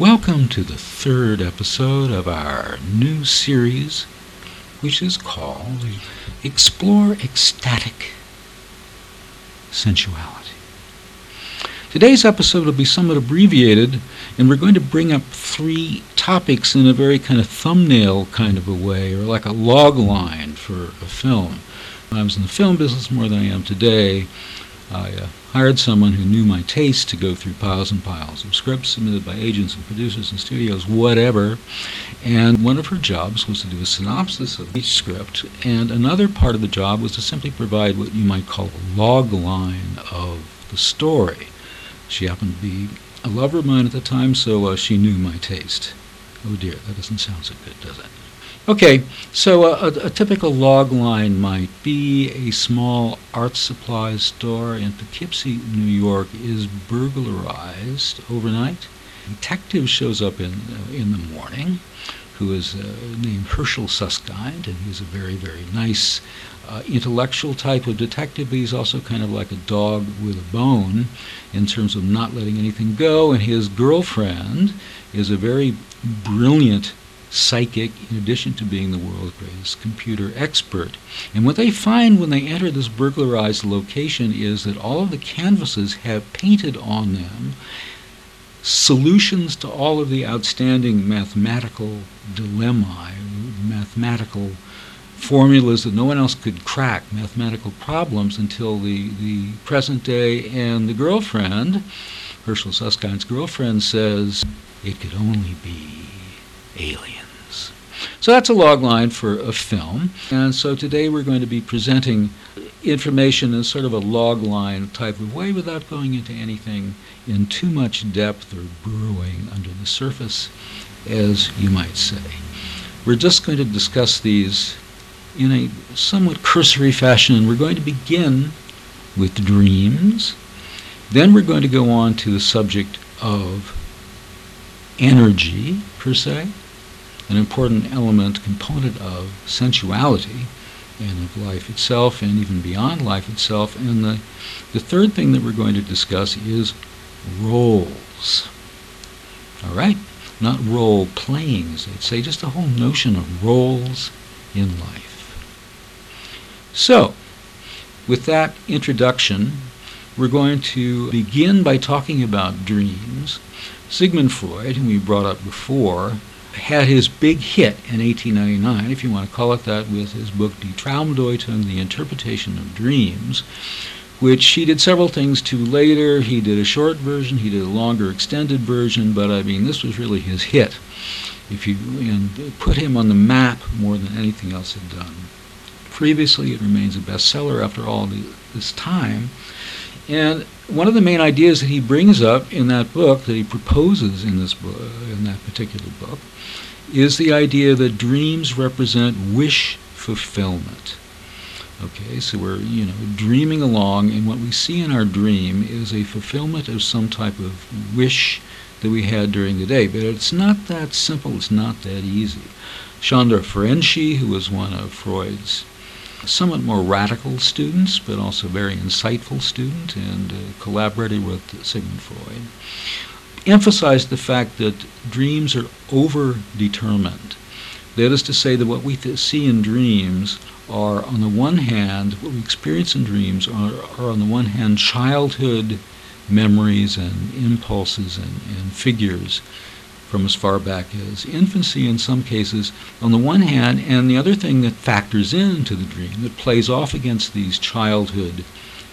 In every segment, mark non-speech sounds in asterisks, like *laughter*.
Welcome to the third episode of our new series, which is called Explore Ecstatic Sensuality. Today's episode will be somewhat abbreviated, and we're going to bring up three topics in a very kind of thumbnail kind of a way, or like a log line for a film. I was in the film business more than I am today, I uh, hired someone who knew my taste to go through piles and piles of scripts submitted by agents and producers and studios, whatever. And one of her jobs was to do a synopsis of each script, and another part of the job was to simply provide what you might call a log line of the story. She happened to be a lover of mine at the time, so uh, she knew my taste. Oh dear, that doesn't sound so good, does it? Okay, so a, a, a, typical log line might be a small art supplies store in Poughkeepsie, New York, is burglarized overnight. A detective shows up in uh, in the morning, who is uh, named Herschel Susskind, and he's a very very nice uh, intellectual type of detective, but he's also kind of like a dog with a bone in terms of not letting anything go. And his girlfriend is a very brilliant psychic, in addition to being the world's greatest computer expert. And what they find when they enter this burglarized location is that all of the canvases have painted on them solutions to all of the outstanding mathematical dilemma, mathematical formulas that no one else could crack, mathematical problems until the, the present day. And the girlfriend, Herschel Susskind's girlfriend, says it could only be So that's a log line for a film. And so today we're going to be presenting information in sort of a log line type of way without going into anything in too much depth or burrowing under the surface, as you might say. We're just going to discuss these in a somewhat cursory fashion, and we're going to begin with dreams. Then we're going to go on to the subject of energy, per se an important element, component of sensuality and of life itself and even beyond life itself. And the, the third thing that we're going to discuss is roles. All right? Not role playing, as they'd say, just the whole notion of roles in life. So, with that introduction, we're going to begin by talking about dreams. Sigmund Freud, whom we brought up before, had his big hit in 1899, if you want to call it that, with his book Die Traumdeutung, The Interpretation of Dreams, which he did several things to later. He did a short version, he did a longer extended version, but I mean, this was really his hit. If you and put him on the map more than anything else had done. Previously, it remains a bestseller after all this time. And one of the main ideas that he brings up in that book, that he proposes in this book, in that particular book, is the idea that dreams represent wish fulfillment. Okay, so we're you know dreaming along, and what we see in our dream is a fulfillment of some type of wish that we had during the day. But it's not that simple. It's not that easy. Sándor Ferenczi, who was one of Freud's somewhat more radical students, but also very insightful student, and uh, collaborated with Sigmund Freud, emphasized the fact that dreams are over-determined. That is to say that what we th- see in dreams are, on the one hand, what we experience in dreams are, are on the one hand childhood memories and impulses and, and figures from as far back as infancy in some cases, on the one hand, and the other thing that factors into the dream, that plays off against these childhood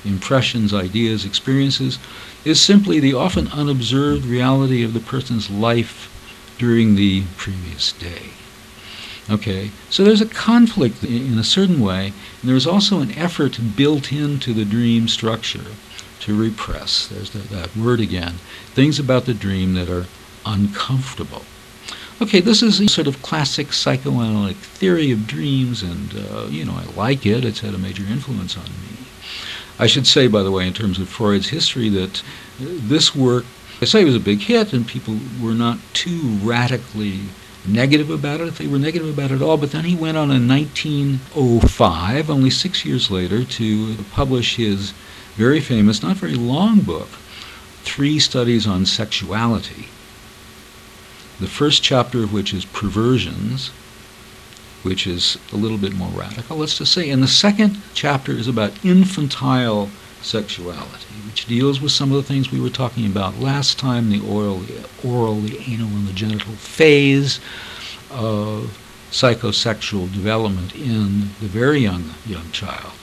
impressions, ideas, experiences, is simply the often unobserved reality of the person's life during the previous day. Okay, so there's a conflict in a certain way, and there's also an effort built into the dream structure to repress. There's that, that word again. Things about the dream that are uncomfortable. Okay, this is a sort of classic psychoanalytic theory of dreams, and, uh, you know, I like it. It's had a major influence on me. I should say, by the way, in terms of Freud's history, that uh, this work, I say, it was a big hit, and people were not too radically negative about it, if they were negative about it at all. But then he went on in 1905, only six years later, to publish his very famous, not very long book, Three Studies on Sexuality the first chapter of which is perversions, which is a little bit more radical, let's just say. And the second chapter is about infantile sexuality, which deals with some of the things we were talking about last time the oral, the oral, the anal, and the genital phase of psychosexual development in the very young young child.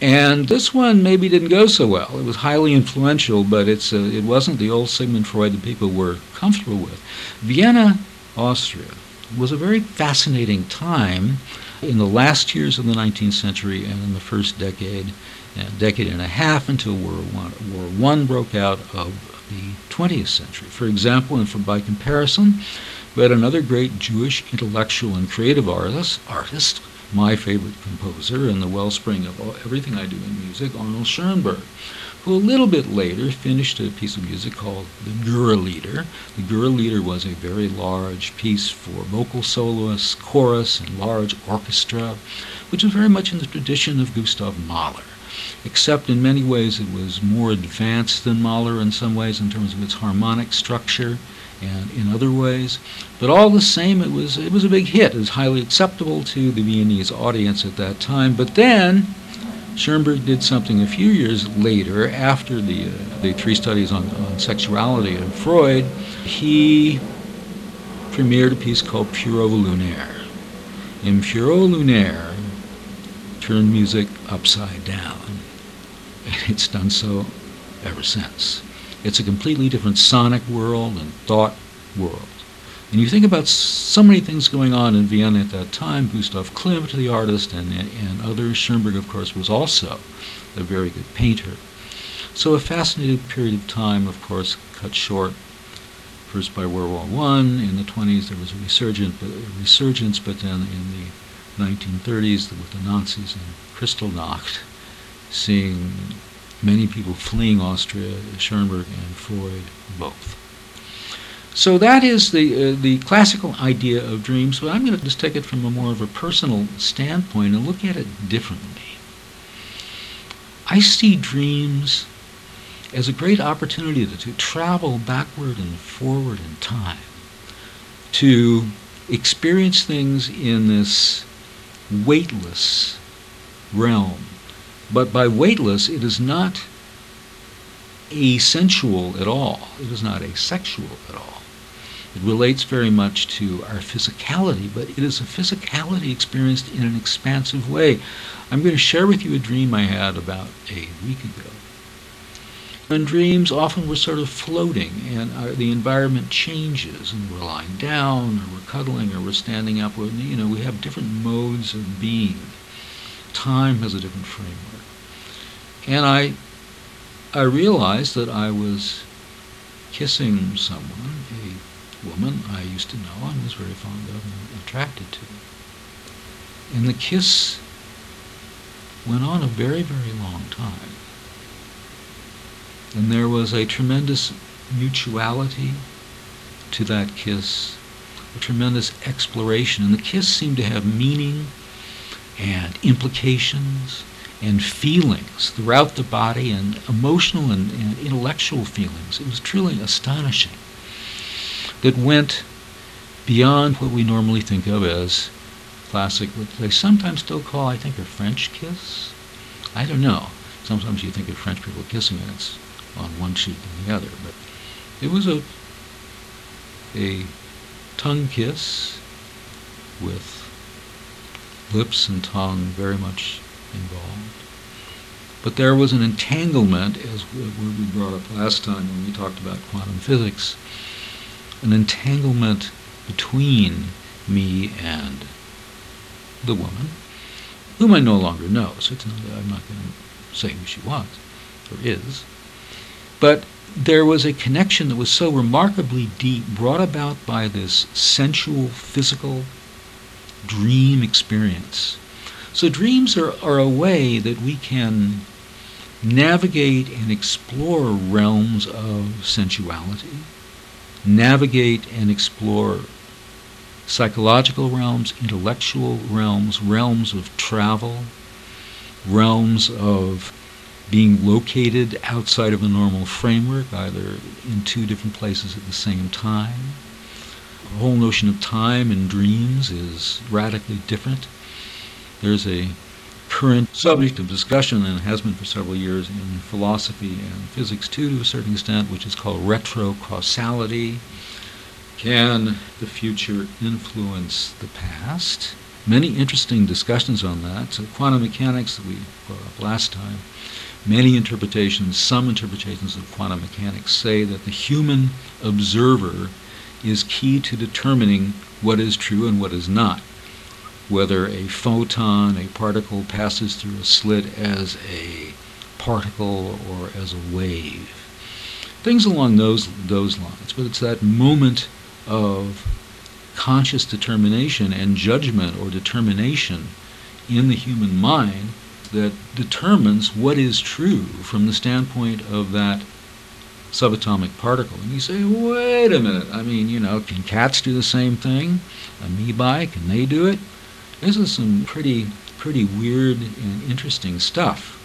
And this one maybe didn't go so well. It was highly influential, but it's uh, it wasn't the old Sigmund Freud that people were comfortable with. Vienna, Austria, was a very fascinating time in the last years of the 19th century and in the first decade, a decade and a half until World War One broke out of the 20th century. For example, and for, by comparison, we had another great Jewish intellectual and creative artist, artist my favorite composer and the wellspring of all, everything I do in music, Arnold Schoenberg, who a little bit later finished a piece of music called the Lieder. The Lieder was a very large piece for vocal soloists, chorus, and large orchestra, which was very much in the tradition of Gustav Mahler except in many ways it was more advanced than Mahler in some ways in terms of its harmonic structure and in other ways. But all the same, it was it was a big hit. It was highly acceptable to the Viennese audience at that time. But then Schoenberg did something a few years later, after the uh, the three studies on, on sexuality and Freud. He premiered a piece called Pierrot Lunaire. In Pierrot Lunaire, turned music upside down. *laughs* And it's done so ever since. It's a completely different sonic world and thought world. And you think about so many things going on in Vienna at that time. Gustav Klimt, the artist, and, and others. Schoenberg, of course, was also a very good painter. So a fascinating period of time, of course, cut short first by World War One. In the 20s, there was a resurgence, but, a resurgence, but then in the 1930s, with the Nazis and Kristallnacht, seeing many people fleeing Austria, Schoenberg and Freud both. So that is the uh, the classical idea of dreams, but I'm going to just take it from a more of a personal standpoint and look at it differently. I see dreams as a great opportunity to, to travel backward and forward in time, to experience things in this weightless realm but by weightless, it is not asensual at all. It is not asexual at all. It relates very much to our physicality, but it is a physicality experienced in an expansive way. I'm going to share with you a dream I had about a week ago. And dreams often we're sort of floating, and our, the environment changes, and we're lying down, or we're cuddling, or we're standing up. Or, you know, we have different modes of being. Time has a different framework. And I, I realized that I was kissing someone, a woman I used to know and was very fond of and attracted to. And the kiss went on a very, very long time. And there was a tremendous mutuality to that kiss, a tremendous exploration. And the kiss seemed to have meaning and implications and feelings throughout the body and emotional and, and intellectual feelings. It was truly astonishing that went beyond what we normally think of as classic, what they sometimes still call, I think, a French kiss. I don't know. Sometimes you think of French people kissing and it's on one cheek and the other, but it was a a tongue kiss with lips and tongue very much involved. But there was an entanglement, as we brought up last time when we talked about quantum physics, an entanglement between me and the woman, whom I no longer know. So not, I'm not going to say who she was or is. But there was a connection that was so remarkably deep, brought about by this sensual, physical dream experience so dreams are, are a way that we can navigate and explore realms of sensuality, navigate and explore psychological realms, intellectual realms, realms of travel, realms of being located outside of a normal framework, either in two different places at the same time, The whole notion of time and dreams is radically different. There's a current subject of discussion and has been for several years in philosophy and physics too to a certain extent, which is called retrocausality. Can the future influence the past? Many interesting discussions on that. So quantum mechanics that we brought up last time. Many interpretations, some interpretations of quantum mechanics say that the human observer is key to determining what is true and what is not. Whether a photon, a particle, passes through a slit as a particle or as a wave. Things along those, those lines. But it's that moment of conscious determination and judgment or determination in the human mind that determines what is true from the standpoint of that subatomic particle. And you say, wait a minute, I mean, you know, can cats do the same thing? Amoebae, can they do it? This is some pretty, pretty weird and interesting stuff.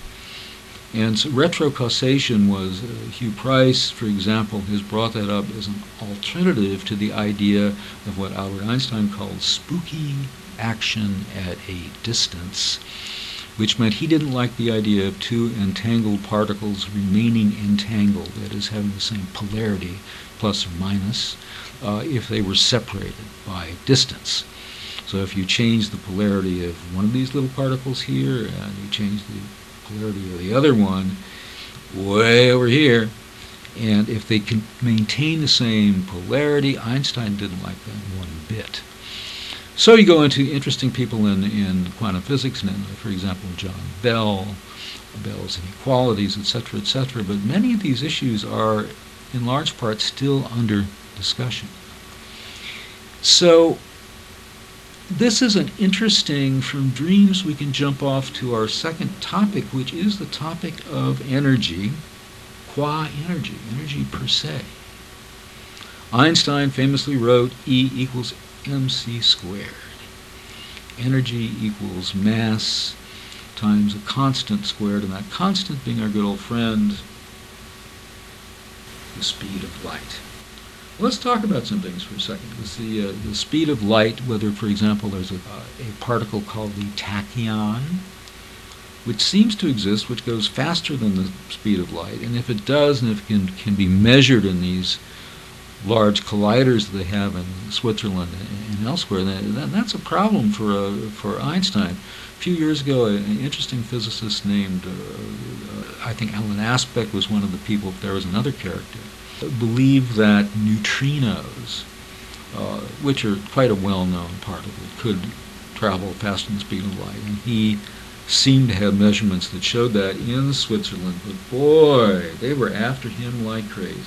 And so retrocausation was, uh, Huw Price, for example, has brought that up as an alternative to the idea of what Albert Einstein called spooky action at a distance, which meant he didn't like the idea of two entangled particles remaining entangled, that is, having the same polarity, plus or minus, uh, if they were separated by distance. So if you change the polarity of one of these little particles here, and you change the polarity of the other one way over here. And if they can maintain the same polarity, Einstein didn't like that one bit. So you go into interesting people in, in quantum physics, and uh, for example, John Bell, Bell's inequalities, etc., etc. But many of these issues are, in large part, still under discussion. So this is an interesting, from dreams we can jump off to our second topic, which is the topic of energy, qua energy, energy per se. Einstein famously wrote E equals mc squared. Energy equals mass times a constant squared, and that constant being our good old friend, the speed of light. Let's talk about some things for a second. Because the, uh, the speed of light, whether, for example, there's a, a particle called the tachyon, which seems to exist, which goes faster than the speed of light, and if it does, and if it can, can be measured in these large colliders that they have in Switzerland and elsewhere, that, that's a problem for, uh, for Einstein. A few years ago, an interesting physicist named, uh, uh, I think Alan Aspect was one of the people, there was another character, believe that neutrinos, uh, which are quite a well-known particle, could travel faster than the speed of light. And he seemed to have measurements that showed that in Switzerland, but boy, they were after him like crazy.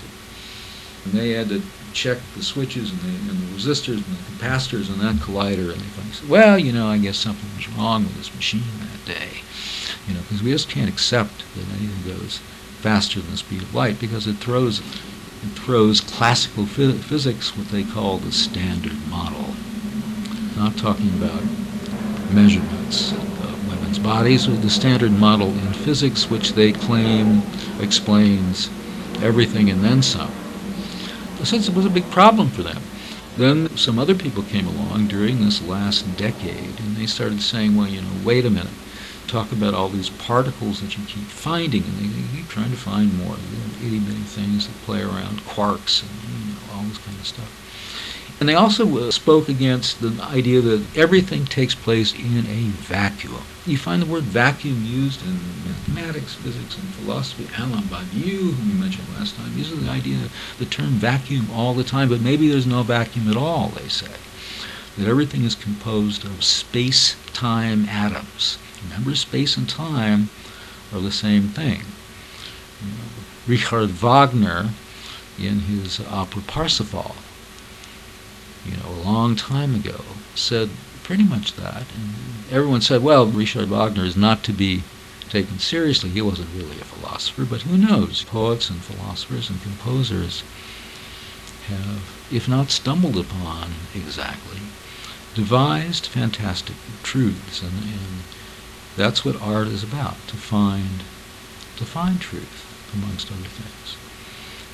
And they had to check the switches and the, and the resistors and the capacitors on that collider, and they said, well, you know, I guess something was wrong with this machine that day. You know, because we just can't accept that anything goes faster than the speed of light because it throws it throws classical physics, what they call the standard model. Not talking about measurements of women's bodies, but the standard model in physics, which they claim explains everything and then some. Since it was a big problem for them. Then some other people came along during this last decade, and they started saying, well, you know, wait a minute talk about all these particles that you keep finding, and they, keep trying to find more itty bitty things that play around, quarks, and you know, all this kind of stuff. And they also uh, spoke against the idea that everything takes place in a vacuum. You find the word vacuum used in mathematics, physics, and philosophy. Alain Badiou, whom we mentioned last time, uses the idea, the term vacuum all the time, but maybe there's no vacuum at all, they say. That everything is composed of space-time atoms Remember, space and time are the same thing. Richard Wagner, in his opera Parsifal, you know, a long time ago, said pretty much that. And everyone said, well, Richard Wagner is not to be taken seriously. He wasn't really a philosopher, but who knows? Poets and philosophers and composers have, if not stumbled upon exactly, devised fantastic truths and, and that's what art is about, to find, to find truth, amongst other things,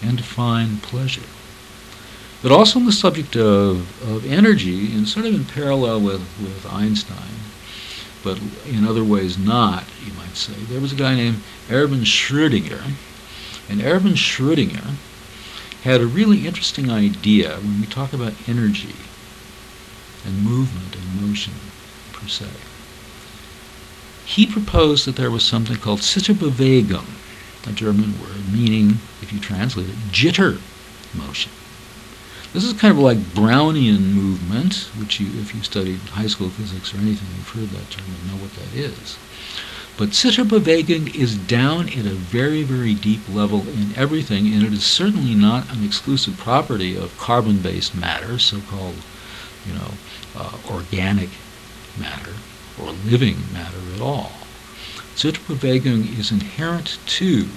and to find pleasure. but also on the subject of, of energy, and sort of in parallel with, with Einstein, but in other ways not, you might say. There was a guy named Erwin Schrödinger, and Erwin Schrödinger had a really interesting idea when we talk about energy and movement and motion per se. He proposed that there was something called Zitterbewegung, a German word meaning, if you translate it, jitter motion. This is kind of like Brownian movement, which you, if you studied high school physics or anything, you've heard that term and know what that is. But Zitterbewegung is down at a very, very deep level in everything, and it is certainly not an exclusive property of carbon-based matter, so-called, you know, uh, organic matter or living matter at all. Zitterbewegung is inherent to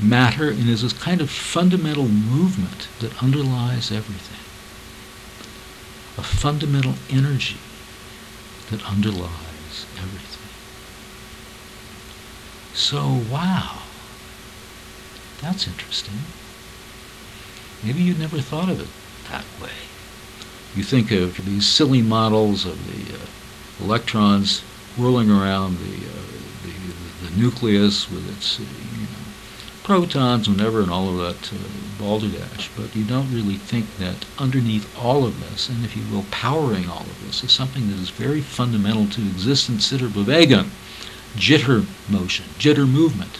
matter and is this kind of fundamental movement that underlies everything. A fundamental energy that underlies everything. So, wow, that's interesting. Maybe you'd never thought of it that way. You think of these silly models of the uh, electrons whirling around the, uh, the, the, nucleus with its uh, you know, protons, and all of that uh, balderdash. But you don't really think that underneath all of this, and if you will, powering all of this, is something that is very fundamental to existence, Zitterbewegung, jitter motion, jitter movement.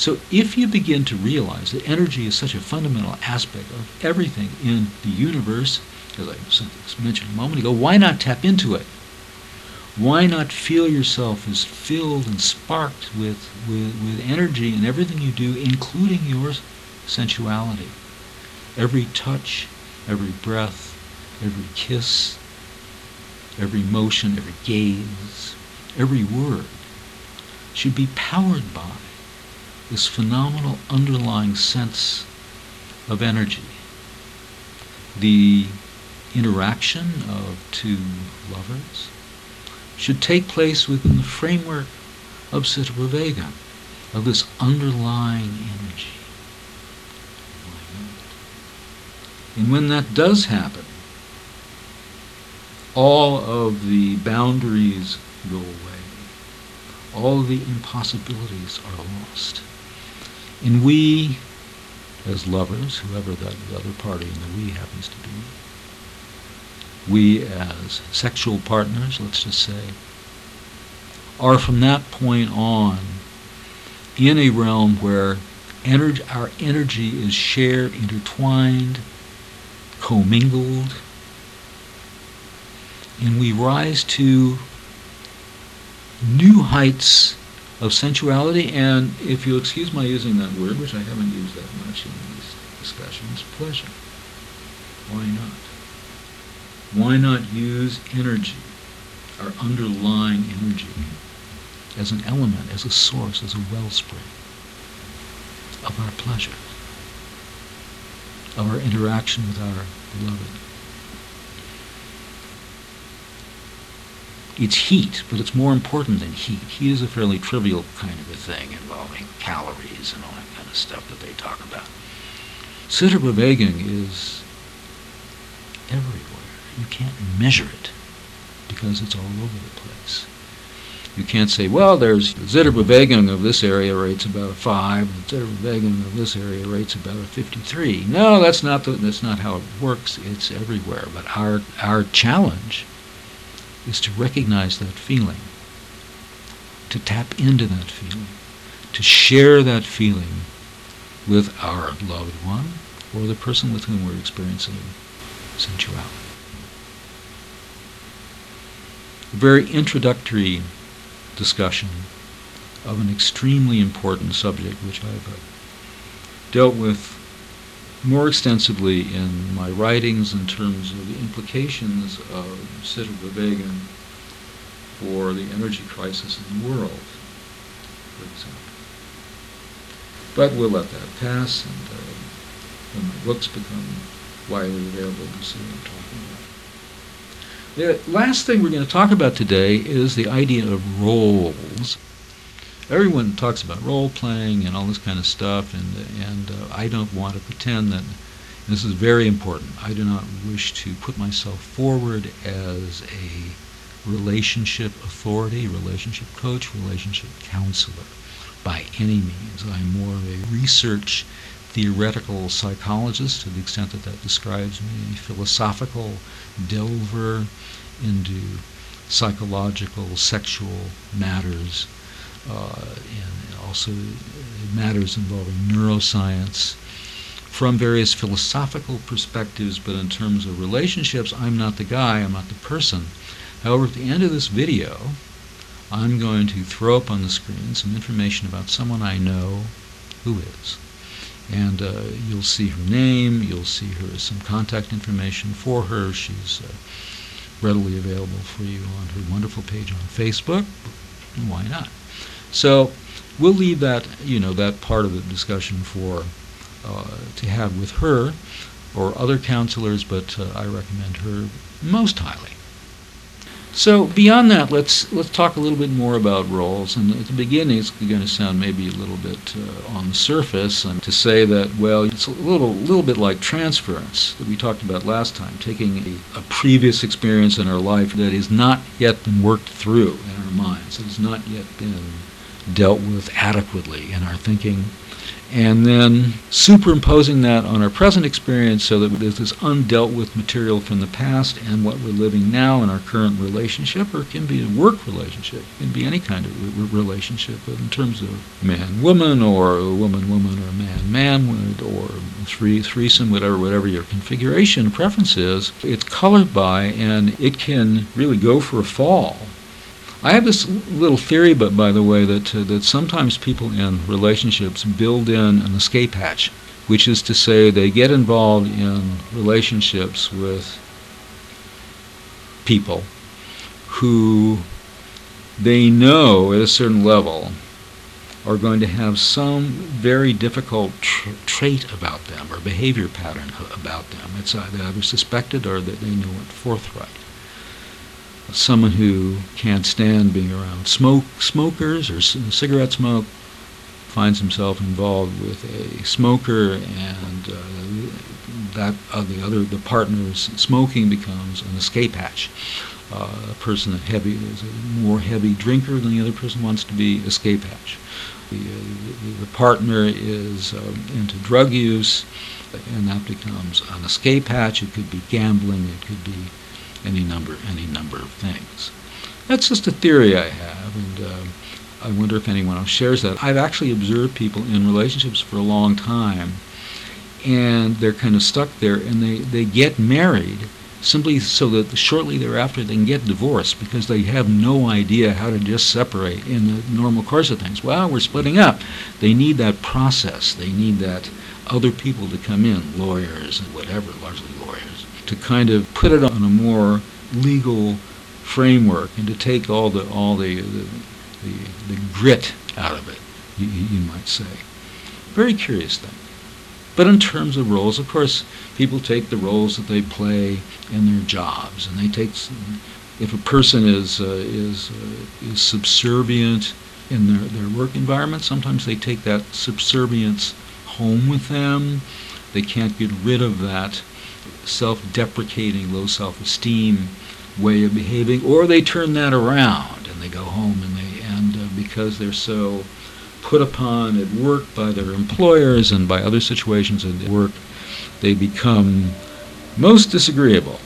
So if you begin to realize that energy is such a fundamental aspect of everything in the universe, as I mentioned a moment ago, why not tap into it? Why not feel yourself as filled and sparked with, with, with energy in everything you do, including your sensuality? Every touch, every breath, every kiss, every motion, every gaze, every word should be powered by this phenomenal underlying sense of energy. The interaction of two lovers should take place within the framework of Zitterbewegung, of this underlying energy. And when that does happen, all of the boundaries go away. All the impossibilities are lost. And we, as lovers, whoever that other party in the we happens to be, we as sexual partners, let's just say, are from that point on in a realm where our energy is shared, intertwined, commingled, and we rise to new heights of sensuality and, if you'll excuse my using that word, which I haven't used that much in these discussions, pleasure. Why not? Why not use energy, our underlying energy, as an element, as a source, as a wellspring of our pleasure, of our interaction with our beloved? It's heat, but it's more important than heat. Heat is a fairly trivial kind of a thing involving calories and all that kind of stuff that they talk about. Zitterbewegung is everywhere. You can't measure it because it's all over the place. You can't say, well, there's the Zitterbewegung of this area rates about a 5, the Zitterbewegung of this area rates about a 53. No, that's not, the, that's not how it works. It's everywhere. But our, our challenge is to recognize that feeling, to tap into that feeling, to share that feeling with our loved one or the person with whom we're experiencing sensuality. A very introductory discussion of an extremely important subject which I've uh, dealt with more extensively in my writings in terms of the implications of Zitterbewegung for the energy crisis in the world, for example. But we'll let that pass, and uh, when my books become widely available, we'll see what I'm talking about. The last thing we're going to talk about today is the idea of roles. Everyone talks about role playing and all this kind of stuff, and and uh, I don't want to pretend that. This is very important. I do not wish to put myself forward as a relationship authority, relationship coach, relationship counselor by any means. I'm more of a research theoretical psychologist to the extent that that describes me, a philosophical delver into psychological, sexual matters, and also matters involving neuroscience from various philosophical perspectives, but in terms of relationships, I'm not the guy, I'm not the person. However, at the end of this video, I'm going to throw up on the screen some information about someone I know who is and uh, you'll see her name, you'll see her some contact information for her. She's uh, readily available for you on her wonderful page on Facebook. Why not? So we'll leave that, you know, that part of the discussion for uh, to have with her or other counselors, but uh, I recommend her most highly. So beyond that, let's let's talk a little bit more about roles. And at the beginning, it's going to sound maybe a little bit uh, on the surface, and to say that well, it's a little little bit like transference that we talked about last time, taking a, a previous experience in our life that has not yet been worked through in our minds, that has not yet been dealt with adequately in our thinking. And then superimposing that on our present experience so that there's this undealt with material from the past and what we're living now in our current relationship, or it can be a work relationship, it can be any kind of relationship, but in terms of man woman, or woman woman, or man man, or three threesome, whatever, whatever your configuration preference is, it's colored by and it can really go for a fall I have this little theory, but by the way, that uh, that sometimes people in relationships build in an escape hatch, which is to say they get involved in relationships with people who they know at a certain level are going to have some very difficult tr- trait about them or behavior pattern about them. It's either suspected or that they know it forthright someone who can't stand being around smoke smokers or cigarette smoke finds himself involved with a smoker and uh, that uh, the other the partner's smoking becomes an escape hatch. Uh, a person that heavy is a more heavy drinker than the other person wants to be escape hatch. The, uh, the partner is um, into drug use and that becomes an escape hatch. It could be gambling it could be any number any number of things. That's just a theory I have, and uh, I wonder if anyone else shares that. I've actually observed people in relationships for a long time, and they're kind of stuck there, and they, they get married simply so that shortly thereafter they can get divorced because they have no idea how to just separate in the normal course of things. Well, we're splitting up. They need that process. They need that other people to come in, lawyers and whatever, largely lawyers, to kind of put it on a more legal framework and to take all the all the the, the, the grit out of it, you, you might say. Very curious thing. But in terms of roles, of course, people take the roles that they play in their jobs, and they take. If a person is uh, is uh, is subservient in their, their work environment, sometimes they take that subservience home with them. They can't get rid of that self-deprecating, low self-esteem way of behaving, or they turn that around and they go home and they and uh, because they're so put upon at work by their employers and by other situations at work, they become most disagreeable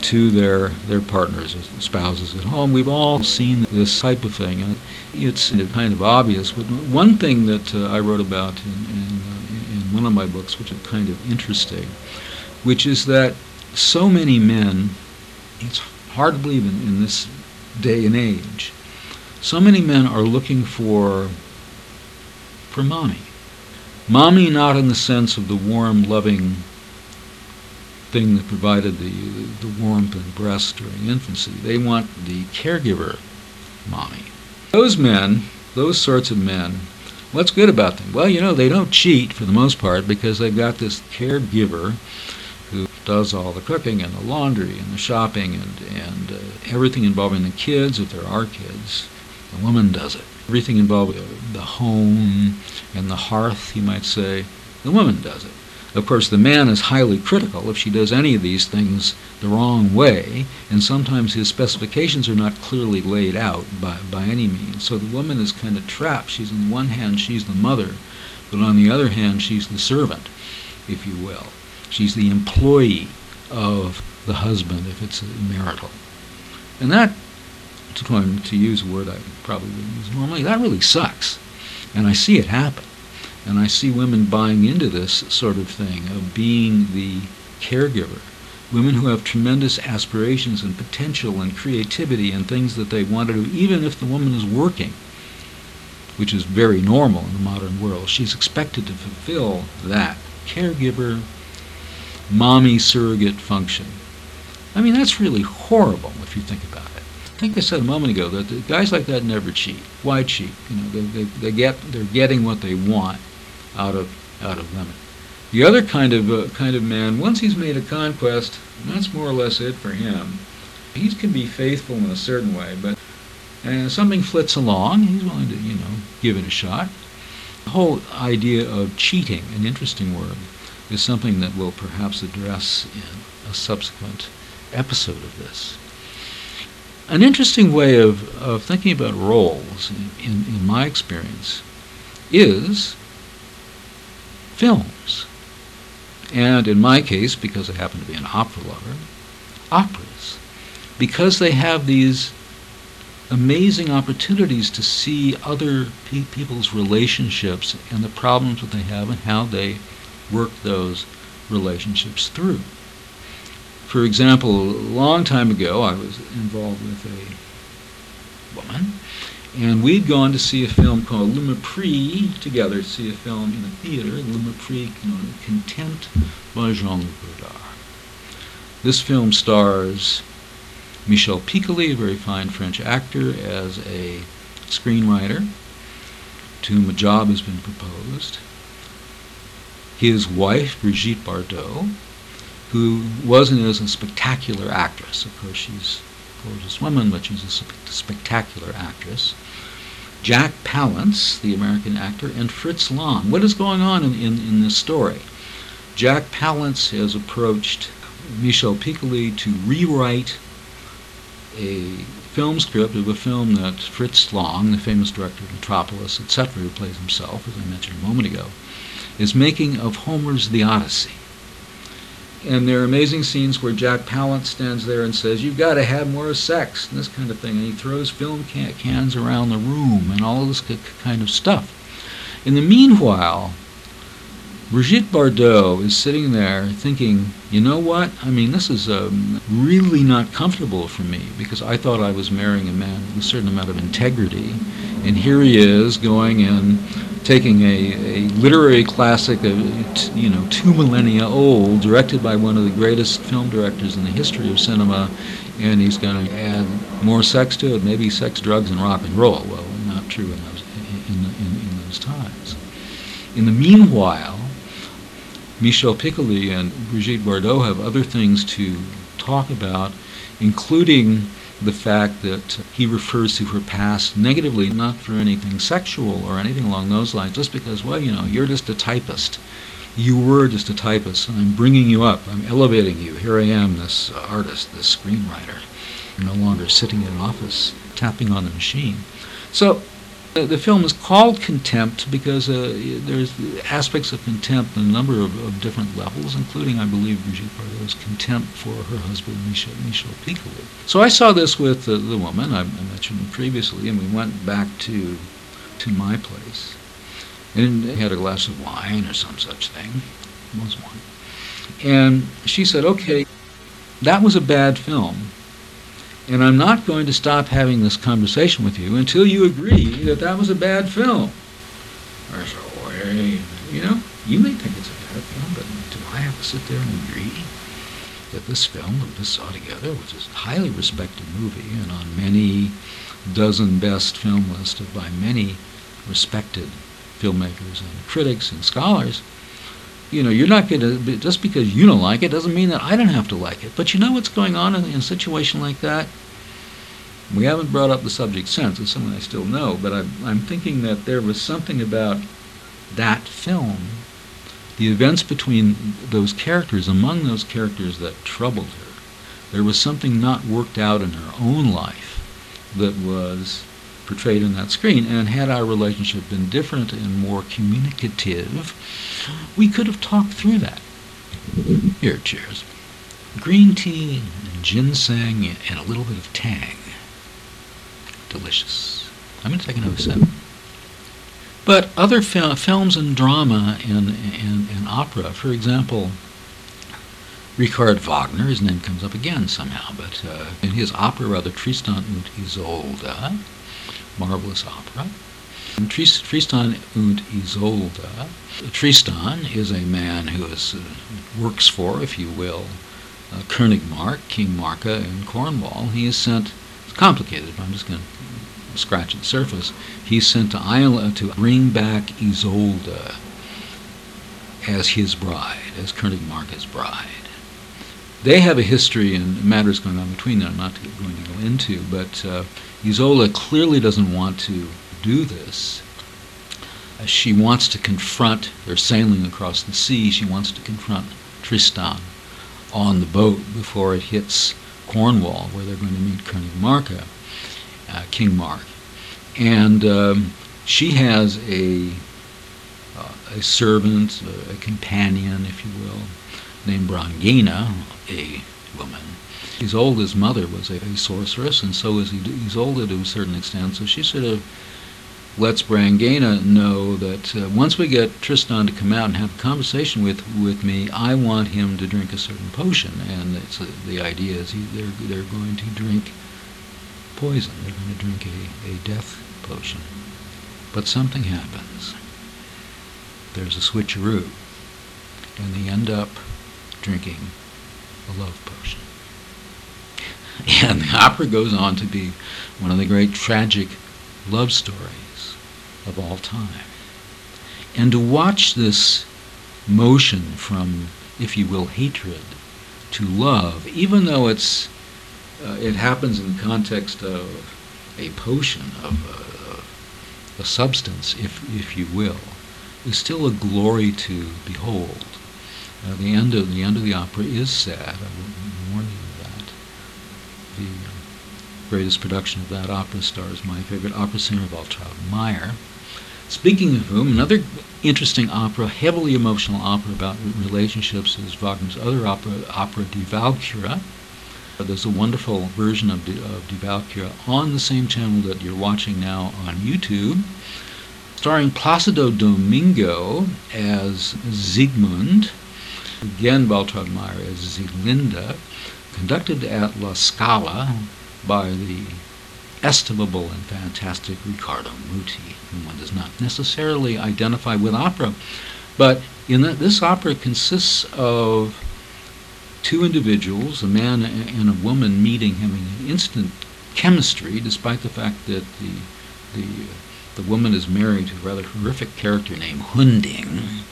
to their their partners, and spouses at home. We've all seen this type of thing, and it's kind of obvious. But one thing that uh, I wrote about in, in, uh, in one of my books, which is kind of interesting, which is that so many men, it's hard to believe in, in this day and age, so many men are looking for for mommy. Mommy not in the sense of the warm, loving thing that provided the, the warmth and breast during infancy. They want the caregiver mommy. Those men, those sorts of men, what's good about them? Well, you know, they don't cheat for the most part because they've got this caregiver does all the cooking and the laundry and the shopping and, and uh, everything involving the kids, if there are kids. The woman does it. everything involving the home and the hearth, you might say, the woman does it. Of course, the man is highly critical if she does any of these things the wrong way, and sometimes his specifications are not clearly laid out by, by any means. So the woman is kind of trapped. She's on one hand, she's the mother, but on the other hand, she's the servant, if you will. She's the employee of the husband if it's a marital. And that, to, to use a word I probably wouldn't use normally, that really sucks. And I see it happen. And I see women buying into this sort of thing of being the caregiver. Women who have tremendous aspirations and potential and creativity and things that they want to do, even if the woman is working, which is very normal in the modern world. She's expected to fulfill that caregiver, mommy surrogate function. I mean, that's really horrible if you think about it. I think I said a moment ago that guys like that never cheat. Why cheat? You know, they, they, they get, they're getting what they want out of out of women. The other kind of uh, kind of man, once he's made a conquest, that's more or less it for him. He can be faithful in a certain way, but and something flits along, he's willing to you know give it a shot. The whole idea of cheating, an interesting word, is something that we'll perhaps address in a subsequent episode of this. An interesting way of, of thinking about roles, in, in, in my experience, is films. And in my case, because I happen to be an opera lover, operas. Because they have these amazing opportunities to see other pe- people's relationships and the problems that they have and how they work those relationships through. For example, a long time ago, I was involved with a woman and we'd gone to see a film called Le Mépris together, to see a film in a theater, Le Mépris, Contempt by Jean-Luc Godard. This film stars Michel Piccoli, a very fine French actor, as a screenwriter to whom a job has been proposed. His wife, Brigitte Bardot, who wasn't as a spectacular actress. Of course, she's a gorgeous woman, but she's a spectacular actress. Jack Palance, the American actor, and Fritz Lang. What is going on in, in, in this story? Jack Palance has approached Michel Piccoli to rewrite a film script of a film that Fritz Lang, the famous director of Metropolis, etc., who plays himself, as I mentioned a moment ago, is making of Homer's The Odyssey. And there are amazing scenes where Jack Palance stands there and says, You've got to have more sex, and this kind of thing. And he throws film can- cans around the room and all this kind of stuff. In the meanwhile, Brigitte Bardot is sitting there thinking, you know what? I mean, this is um, really not comfortable for me because I thought I was marrying a man with a certain amount of integrity. And here he is going and taking a, a literary classic, of, you know, two millennia old, directed by one of the greatest film directors in the history of cinema, and he's going to add more sex to it, maybe sex, drugs, and rock and roll. Well, not true in those, in, in, in those times. In the meanwhile, Michel Piccoli and Brigitte Bardot have other things to talk about, including the fact that he refers to her past negatively, not for anything sexual or anything along those lines, just because, well, you know, you're just a typist. You were just a typist, I'm bringing you up. I'm elevating you. Here I am, this artist, this screenwriter. No longer sitting in an office tapping on the machine. So the, the film is called Contempt because uh, there's aspects of contempt on a number of, of, different levels, including, I believe, Brigitte Bardot's contempt for her husband, Michel, Michel Piccoli. So I saw this with uh, the woman I, I mentioned previously, and we went back to to my place and had a glass of wine or some such thing. It was one. And she said, okay, that was a bad film and I'm not going to stop having this conversation with you until you agree that that was a bad film. I said, oh, wait, you know, you may think it's a bad film, but do I have to sit there and agree that this film that we saw together, which is a highly respected movie and on many dozen best film lists by many respected filmmakers and critics and scholars, you know, you're not going to, just because you don't like it doesn't mean that I don't have to like it. But you know what's going on in, in a situation like that? We haven't brought up the subject since. It's someone I still know, but I'm, I'm thinking that there was something about that film, the events between those characters, among those characters that troubled her. There was something not worked out in her own life that was portrayed in that screen. And had our relationship been different and more communicative, we could have talked through that. Here, cheers. Green tea, ginseng, and a little bit of tang. Delicious. I'm going to take another sip. But other fil- films and drama and, and, and opera, for example, Richard Wagner, his name comes up again somehow, but uh, in his opera, rather, Tristan und Isolde, marvelous opera. Tristan und Isolde, Tristan is a man who is, uh, works for, if you will, uh, König King Marke in Cornwall. He is sent, it's complicated, but I'm just going to scratch at the surface. He's sent to Ireland to bring back Isolde as his bride, as König Marke's bride. They have a history and matters going on between them I'm not going to go into, but uh, Isolde clearly doesn't want to do this. Uh, she wants to confront, they're sailing across the sea, she wants to confront Tristan on the boat before it hits Cornwall, where they're going to meet König Marke, uh, King Mark. And um, she has a, uh, a servant, a companion, if you will, named Brangäne, a woman Isolde's mother was a, a sorceress, and so is Isolde to a certain extent. So she sort of lets Brangäne know that uh, once we get Tristan to come out and have a conversation with with me, I want him to drink a certain potion, and uh, the idea is he, they're they're going to drink poison. They're going to drink a, a death potion. But something happens. There's a switcheroo, and they end up drinking a love potion. And the opera goes on to be one of the great tragic love stories of all time. And to watch this motion from, if you will, hatred to love, even though it's uh, it happens in the context of a potion, of a, a substance, if, if you will, is still a glory to behold. Uh, the end of the end of the opera is sad. I warn you of that. the greatest production of that opera stars my favorite opera singer, Waltraud Meier. Speaking of whom, another interesting opera, heavily emotional opera about relationships is Wagner's other opera, opera Die Walküre. There's a wonderful version of Die, of Die Walküre on the same channel that you're watching now on YouTube, starring Placido Domingo as Siegmund, again Meier as Sieglinde, conducted at La Scala by the estimable and fantastic Riccardo Muti, whom one does not necessarily identify with opera. But in the, this opera consists of two individuals, a man and a woman meeting, having an instant chemistry, despite the fact that the the the woman is married to a rather horrific character named Hunding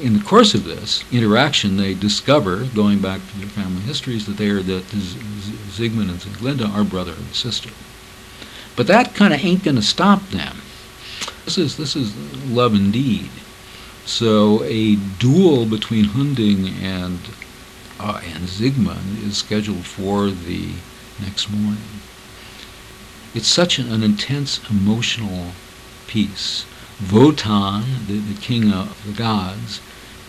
in the course of this interaction, they discover, going back to their family histories, that they are that Siegmund and Sieglinde are brother and sister. But that kind of ain't going to stop them. This is this is love indeed. So a duel between Hunding and uh, and Siegmund is scheduled for the next morning. It's such an, an intense emotional piece. Wotan, the, the king of the gods,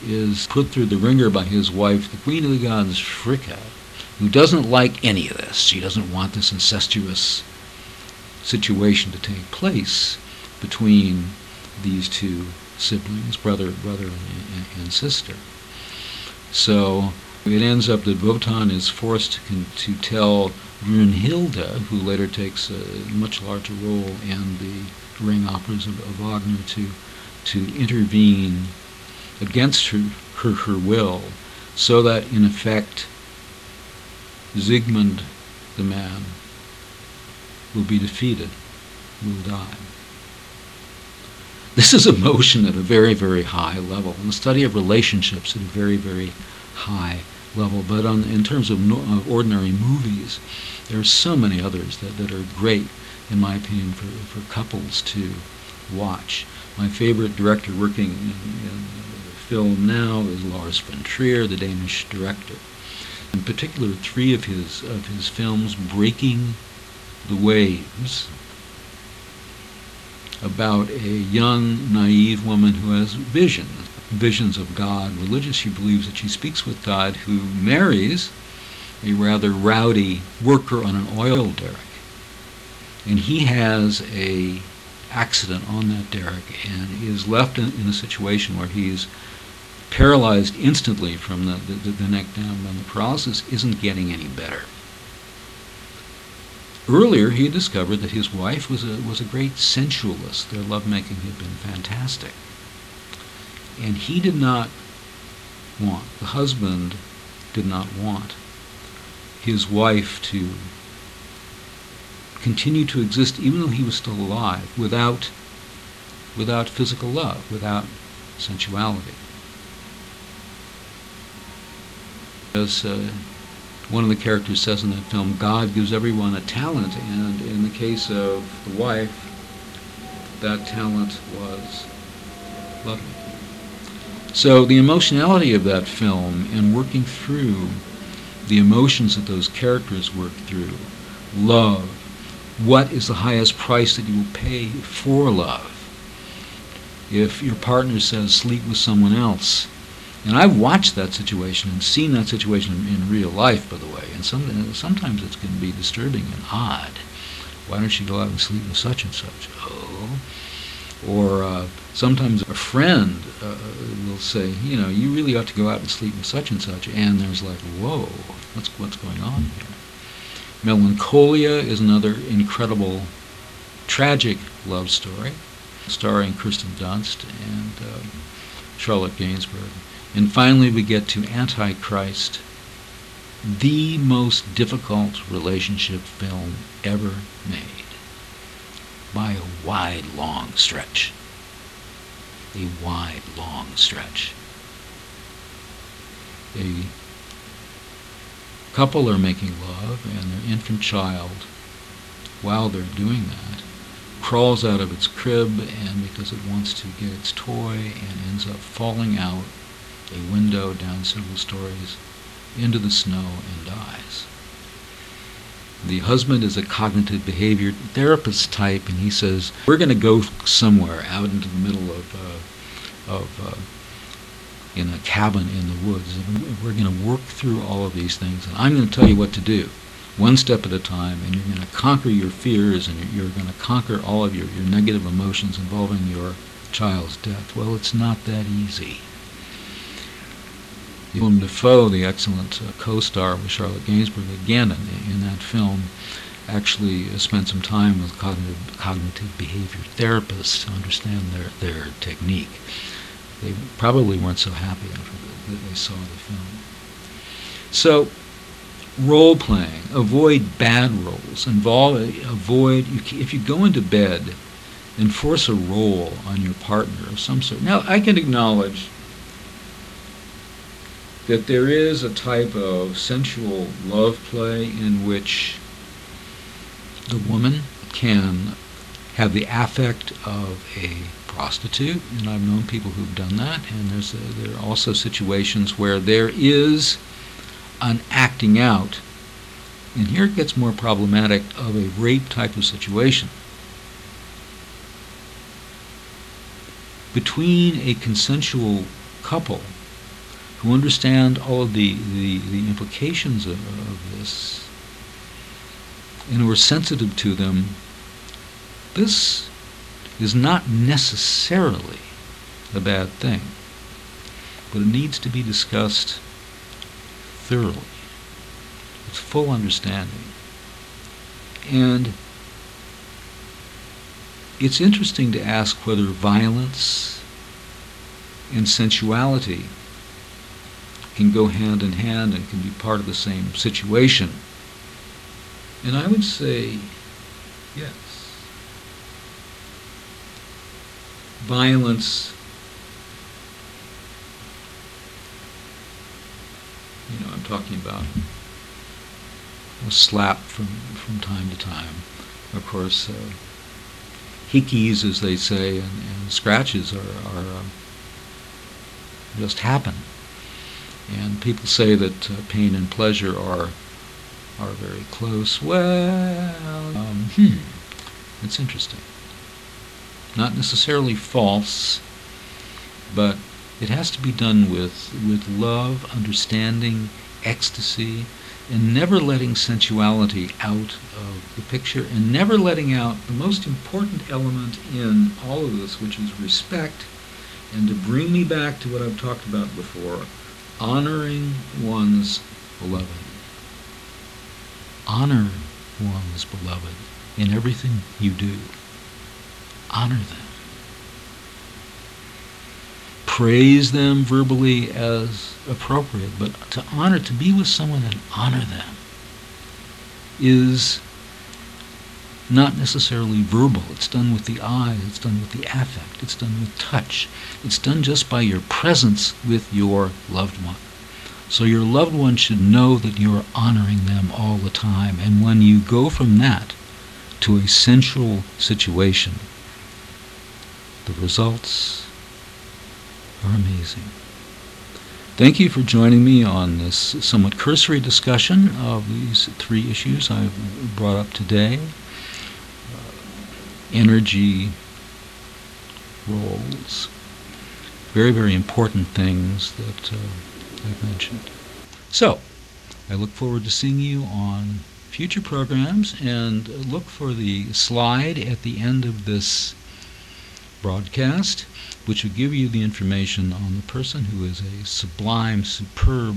is put through the ringer by his wife, the queen of the gods, Fricka, who doesn't like any of this. She doesn't want this incestuous situation to take place between these two siblings, brother, brother, and, and sister. So it ends up that Wotan is forced to, to tell Brunhilde, who later takes a much larger role in the ring operas of, of Wagner, to to intervene against her, her, her will, so that in effect Siegmund, the man, will be defeated, will die. This is emotion at a very, very high level, and the study of relationships at a very, very high level. But on, in terms of no, uh, ordinary movies, There are so many others that, that are great, in my opinion, for, for couples to watch. My favorite director working in, in film now is Lars von Trier, the Danish director. In particular, three of his of his films, Breaking the Waves, about a young, naive woman who has visions, visions of God, religious. She believes that she speaks with God, who marries a rather rowdy worker on an oil derrick. And he has a accident on that derrick and is left in, in a situation where he's paralyzed instantly from the, the, the neck down, and the paralysis isn't getting any better. Earlier, he had discovered that his wife was a, was a great sensualist. Their lovemaking had been fantastic. And he did not want, the husband did not want his wife to continue to exist even though he was still alive without without physical love, without sensuality. As uh, one of the characters says in that film, God gives everyone a talent, and in the case of the wife, that talent was loving. So the emotionality of that film and working through the emotions that those characters work through, love, what is the highest price that you will pay for love? If your partner says sleep with someone else, and I've watched that situation and seen that situation in, real life, by the way, and some, sometimes it can be disturbing and odd. Why don't you go out and sleep with such and such? Oh. Or uh, sometimes a friend uh, will say, you know, you really ought to go out and sleep with such and such, and there's like, whoa, what's what's going on here? Melancholia is another incredible, tragic love story, starring Kirsten Dunst and uh, Charlotte Gainsbourg. And finally, we get to Antichrist, the most difficult relationship film ever made by a wide, long stretch. A wide, long stretch. A couple are making love, and their infant child, while they're doing that, crawls out of its crib, and because it wants to get its toy, and ends up falling out a window down several stories into the snow and dies. The husband is a cognitive behavior therapist type, and he says, We're going to go somewhere out into the middle of, uh, of uh, in a cabin in the woods. And we're going to work through all of these things, and I'm going to tell you what to do, one step at a time, and you're going to conquer your fears, and you're, you're going to conquer all of your, your negative emotions involving your child's death. Well, it's not that easy. Willem Dafoe, the excellent uh, co-star with Charlotte Gainsbourg, again in, in that film, actually uh, spent some time with cognitive, cognitive behavior therapists to understand their, their technique. They probably weren't so happy after the, that they saw the film. So, role playing, avoid bad roles. Involve, avoid, if you go into bed enforce a role on your partner of some sort. Now, I can acknowledge that there is a type of sensual love play in which the woman can have the affect of a prostitute, and I've known people who've done that, and there's a, there are also situations where there is an acting out, and here it gets more problematic, of a rape type of situation. Between a consensual couple who understand all of the, the, the implications of, of this and who are sensitive to them, this is not necessarily a bad thing, but it needs to be discussed thoroughly, with full understanding. And it's interesting to ask whether violence and sensuality can go hand in hand and can be part of the same situation. And I would say yes. Violence, you know, I'm talking about a slap from, from time to time. Of course, uh, hickeys, as they say, and, and scratches are, are uh, just happen. And people say that uh, pain and pleasure are are very close. Well, um, hmm, it's interesting. Not necessarily false, but it has to be done with with love, understanding, ecstasy, and never letting sensuality out of the picture, and never letting out the most important element in all of this, which is respect, and to bring me back to what I've talked about before, honoring one's beloved. Honor one's beloved in everything you do. Honor them. Praise them verbally as appropriate, but to honor, to be with someone and honor them is not necessarily verbal. It's done with the eyes, it's done with the affect, it's done with touch. It's done just by your presence with your loved one. So your loved one should know that you're honoring them all the time. And when you go from that to a sensual situation, the results are amazing. Thank you for joining me on this somewhat cursory discussion of these three issues I've brought up today. Energy roles. Very, very important things that uh, I've mentioned. So, I look forward to seeing you on future programs and look for the slide at the end of this broadcast which will give you the information on the person who is a sublime, superb,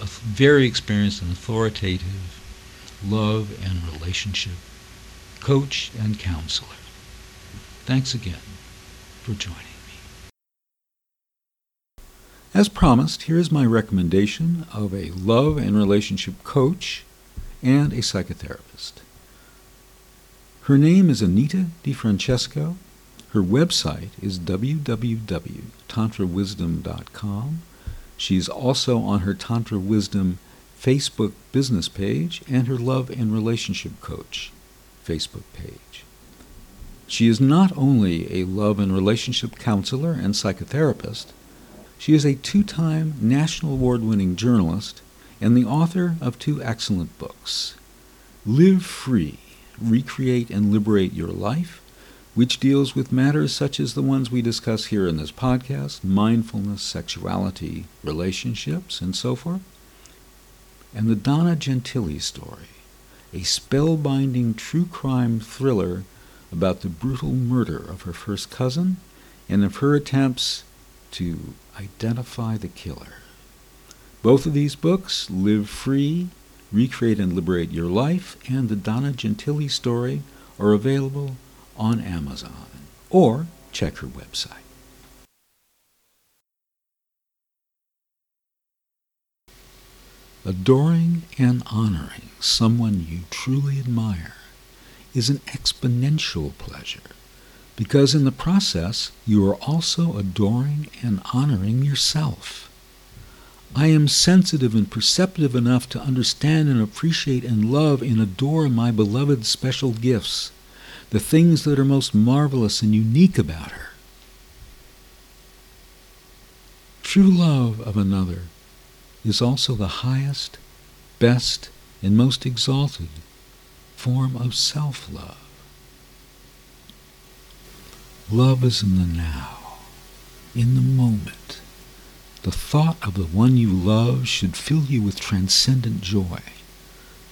very experienced and authoritative love and relationship coach and counselor. Thanks again for joining me. As promised, here is my recommendation of a love and relationship coach and a psychotherapist. Her name is Anita DiFrancesco. Her website is www.tantrawisdom.com. She's also on her Tantra Wisdom Facebook business page and her Love and Relationship Coach Facebook page. She is not only a love and relationship counselor and psychotherapist, she is a two time national award winning journalist and the author of two excellent books Live Free Recreate and Liberate Your Life which deals with matters such as the ones we discuss here in this podcast mindfulness, sexuality, relationships, and so forth. And the Donna Gentili story, a spellbinding true crime thriller about the brutal murder of her first cousin and of her attempts to identify the killer. Both of these books, Live Free, Recreate and Liberate Your Life, and the Donna Gentili story, are available on Amazon or check her website. Adoring and honoring someone you truly admire is an exponential pleasure because in the process you are also adoring and honoring yourself. I am sensitive and perceptive enough to understand and appreciate and love and adore my beloved special gifts the things that are most marvelous and unique about her. True love of another is also the highest, best, and most exalted form of self love. Love is in the now, in the moment. The thought of the one you love should fill you with transcendent joy.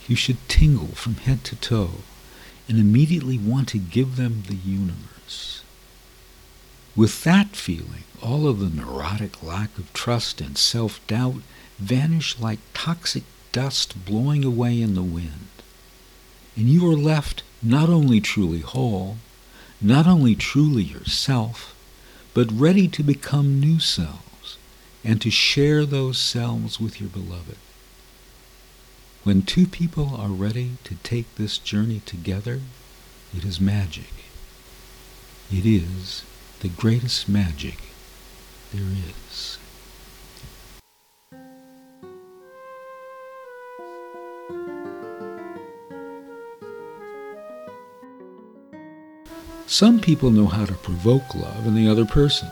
You should tingle from head to toe and immediately want to give them the universe. With that feeling, all of the neurotic lack of trust and self-doubt vanish like toxic dust blowing away in the wind. And you are left not only truly whole, not only truly yourself, but ready to become new selves and to share those selves with your beloved. When two people are ready to take this journey together, it is magic. It is the greatest magic there is. Some people know how to provoke love in the other person,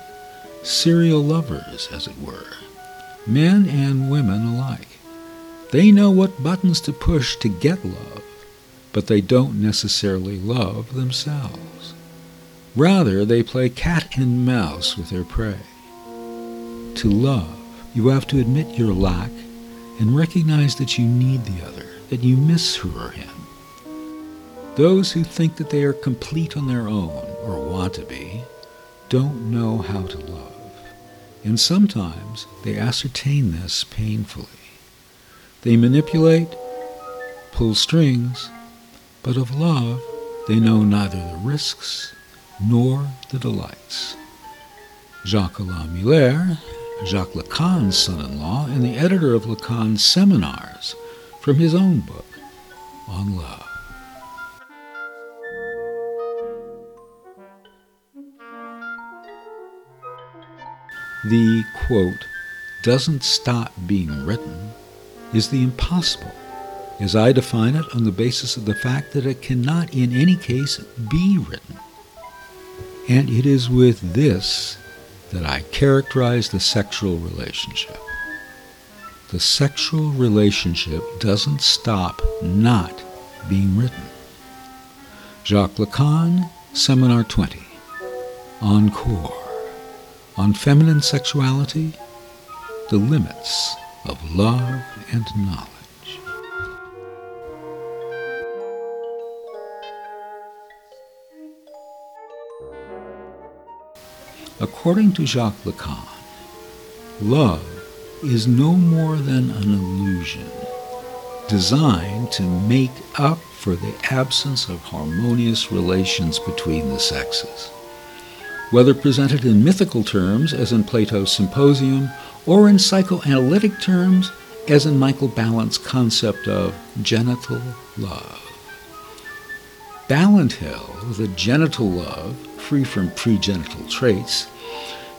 serial lovers, as it were, men and women alike. They know what buttons to push to get love, but they don't necessarily love themselves. Rather, they play cat and mouse with their prey. To love, you have to admit your lack and recognize that you need the other, that you miss her or him. Those who think that they are complete on their own, or want to be, don't know how to love. And sometimes they ascertain this painfully. They manipulate, pull strings, but of love they know neither the risks nor the delights. Jacques Alain Miller, Jacques Lacan's son-in-law and the editor of Lacan's seminars, from his own book on love. The, quote, doesn't stop being written is the impossible, as I define it on the basis of the fact that it cannot in any case be written. And it is with this that I characterize the sexual relationship. The sexual relationship doesn't stop not being written. Jacques Lacan, Seminar 20, Encore on feminine sexuality, the limits of love and knowledge. According to Jacques Lacan, love is no more than an illusion designed to make up for the absence of harmonious relations between the sexes whether presented in mythical terms, as in Plato's Symposium, or in psychoanalytic terms, as in Michael Balint's concept of genital love. Ballant held that genital love, free from pregenital traits,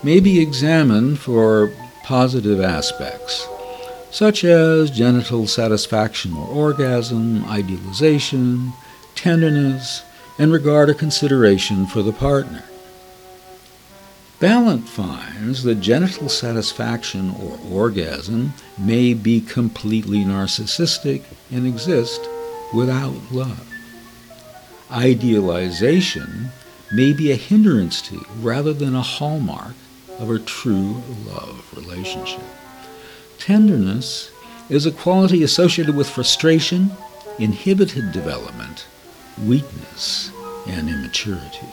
may be examined for positive aspects, such as genital satisfaction or orgasm, idealization, tenderness, and regard or consideration for the partner. Balint finds that genital satisfaction or orgasm may be completely narcissistic and exist without love. Idealization may be a hindrance to rather than a hallmark of a true love relationship. Tenderness is a quality associated with frustration, inhibited development, weakness, and immaturity.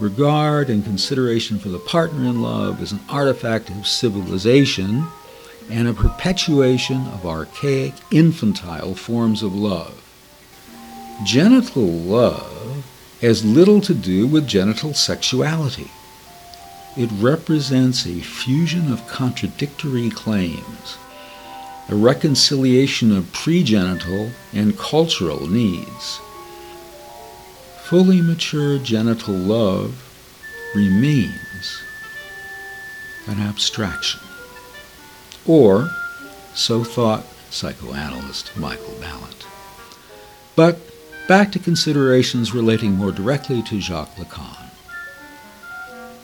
Regard and consideration for the partner in love is an artifact of civilization and a perpetuation of archaic, infantile forms of love. Genital love has little to do with genital sexuality. It represents a fusion of contradictory claims, a reconciliation of pregenital and cultural needs fully mature genital love remains an abstraction. Or, so thought psychoanalyst Michael Balint. But back to considerations relating more directly to Jacques Lacan.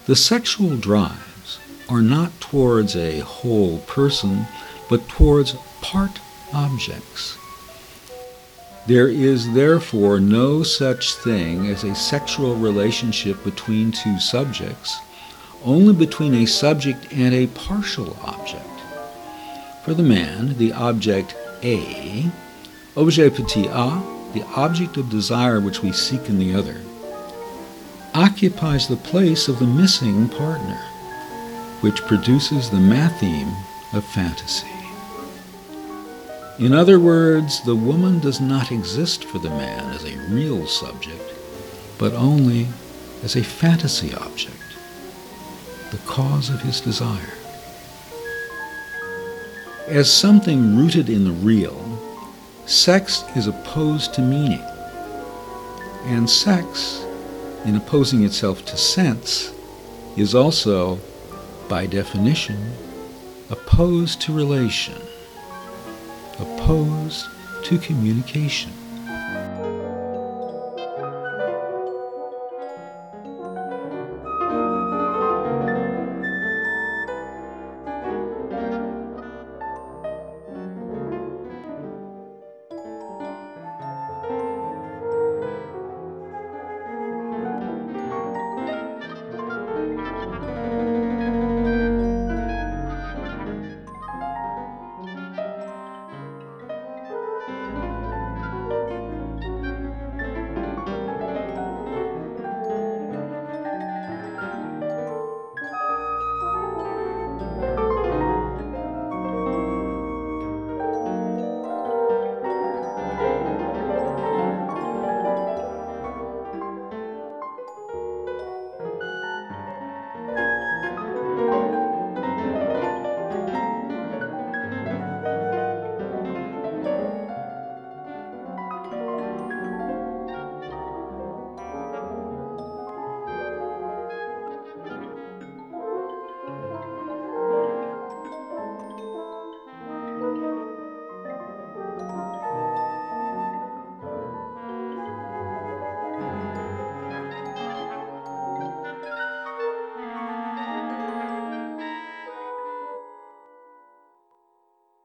The sexual drives are not towards a whole person, but towards part objects there is therefore no such thing as a sexual relationship between two subjects, only between a subject and a partial object. For the man, the object A, objet petit a, the object of desire which we seek in the other, occupies the place of the missing partner, which produces the matheme of fantasy. In other words, the woman does not exist for the man as a real subject, but only as a fantasy object, the cause of his desire. As something rooted in the real, sex is opposed to meaning, and sex, in opposing itself to sense, is also, by definition, opposed to relation opposed to communication.